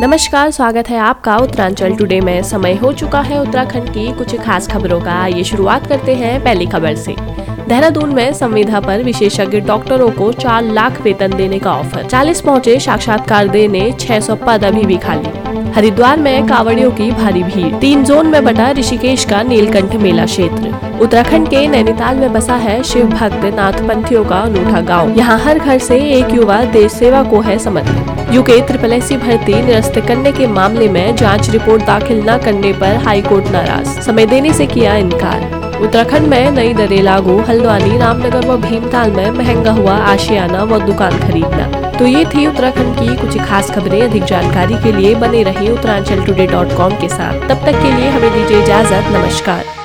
नमस्कार, स्वागत है आपका उत्तरांचल टुडे में। समय हो चुका है उत्तराखंड की कुछ खास खबरों का। ये शुरुआत करते हैं पहली खबर से। देहरादून में संविधा पर विशेषज्ञ डॉक्टरों को चार लाख वेतन देने का ऑफ़र। चालीस पहुँचे साक्षात्कार देने 600 पद अभी भी खाली। हरिद्वार में कावड़ियों की भारी भीड़। तीन जोन में बटा ऋषिकेश का नीलकंठ मेला क्षेत्र। उत्तराखंड के नैनीताल में बसा है शिव भक्त नाथ पंथियों का अनूठा गाँव। यहाँ हर घर से एक युवा देश सेवा को है समर्पित यूके ट्रिपल एस भर्ती निरस्त करने के मामले में जाँच रिपोर्ट दाखिल न करने पर हाईकोर्ट नाराज़। समय देने से किया इनकार। उत्तराखंड में नई दरें लागू। हल्द्वानी, रामनगर व भीमताल में महँगा हुआ आशियाना व दुकान खरीदना। तो ये थी उत्तराखंड की कुछ खास खबरें। अधिक जानकारी के लिए बने रहे उत्तरांचल टुडे डॉट कॉम के साथ। तब तक के लिए हमें दीजिए इजाज़त। नमस्कार।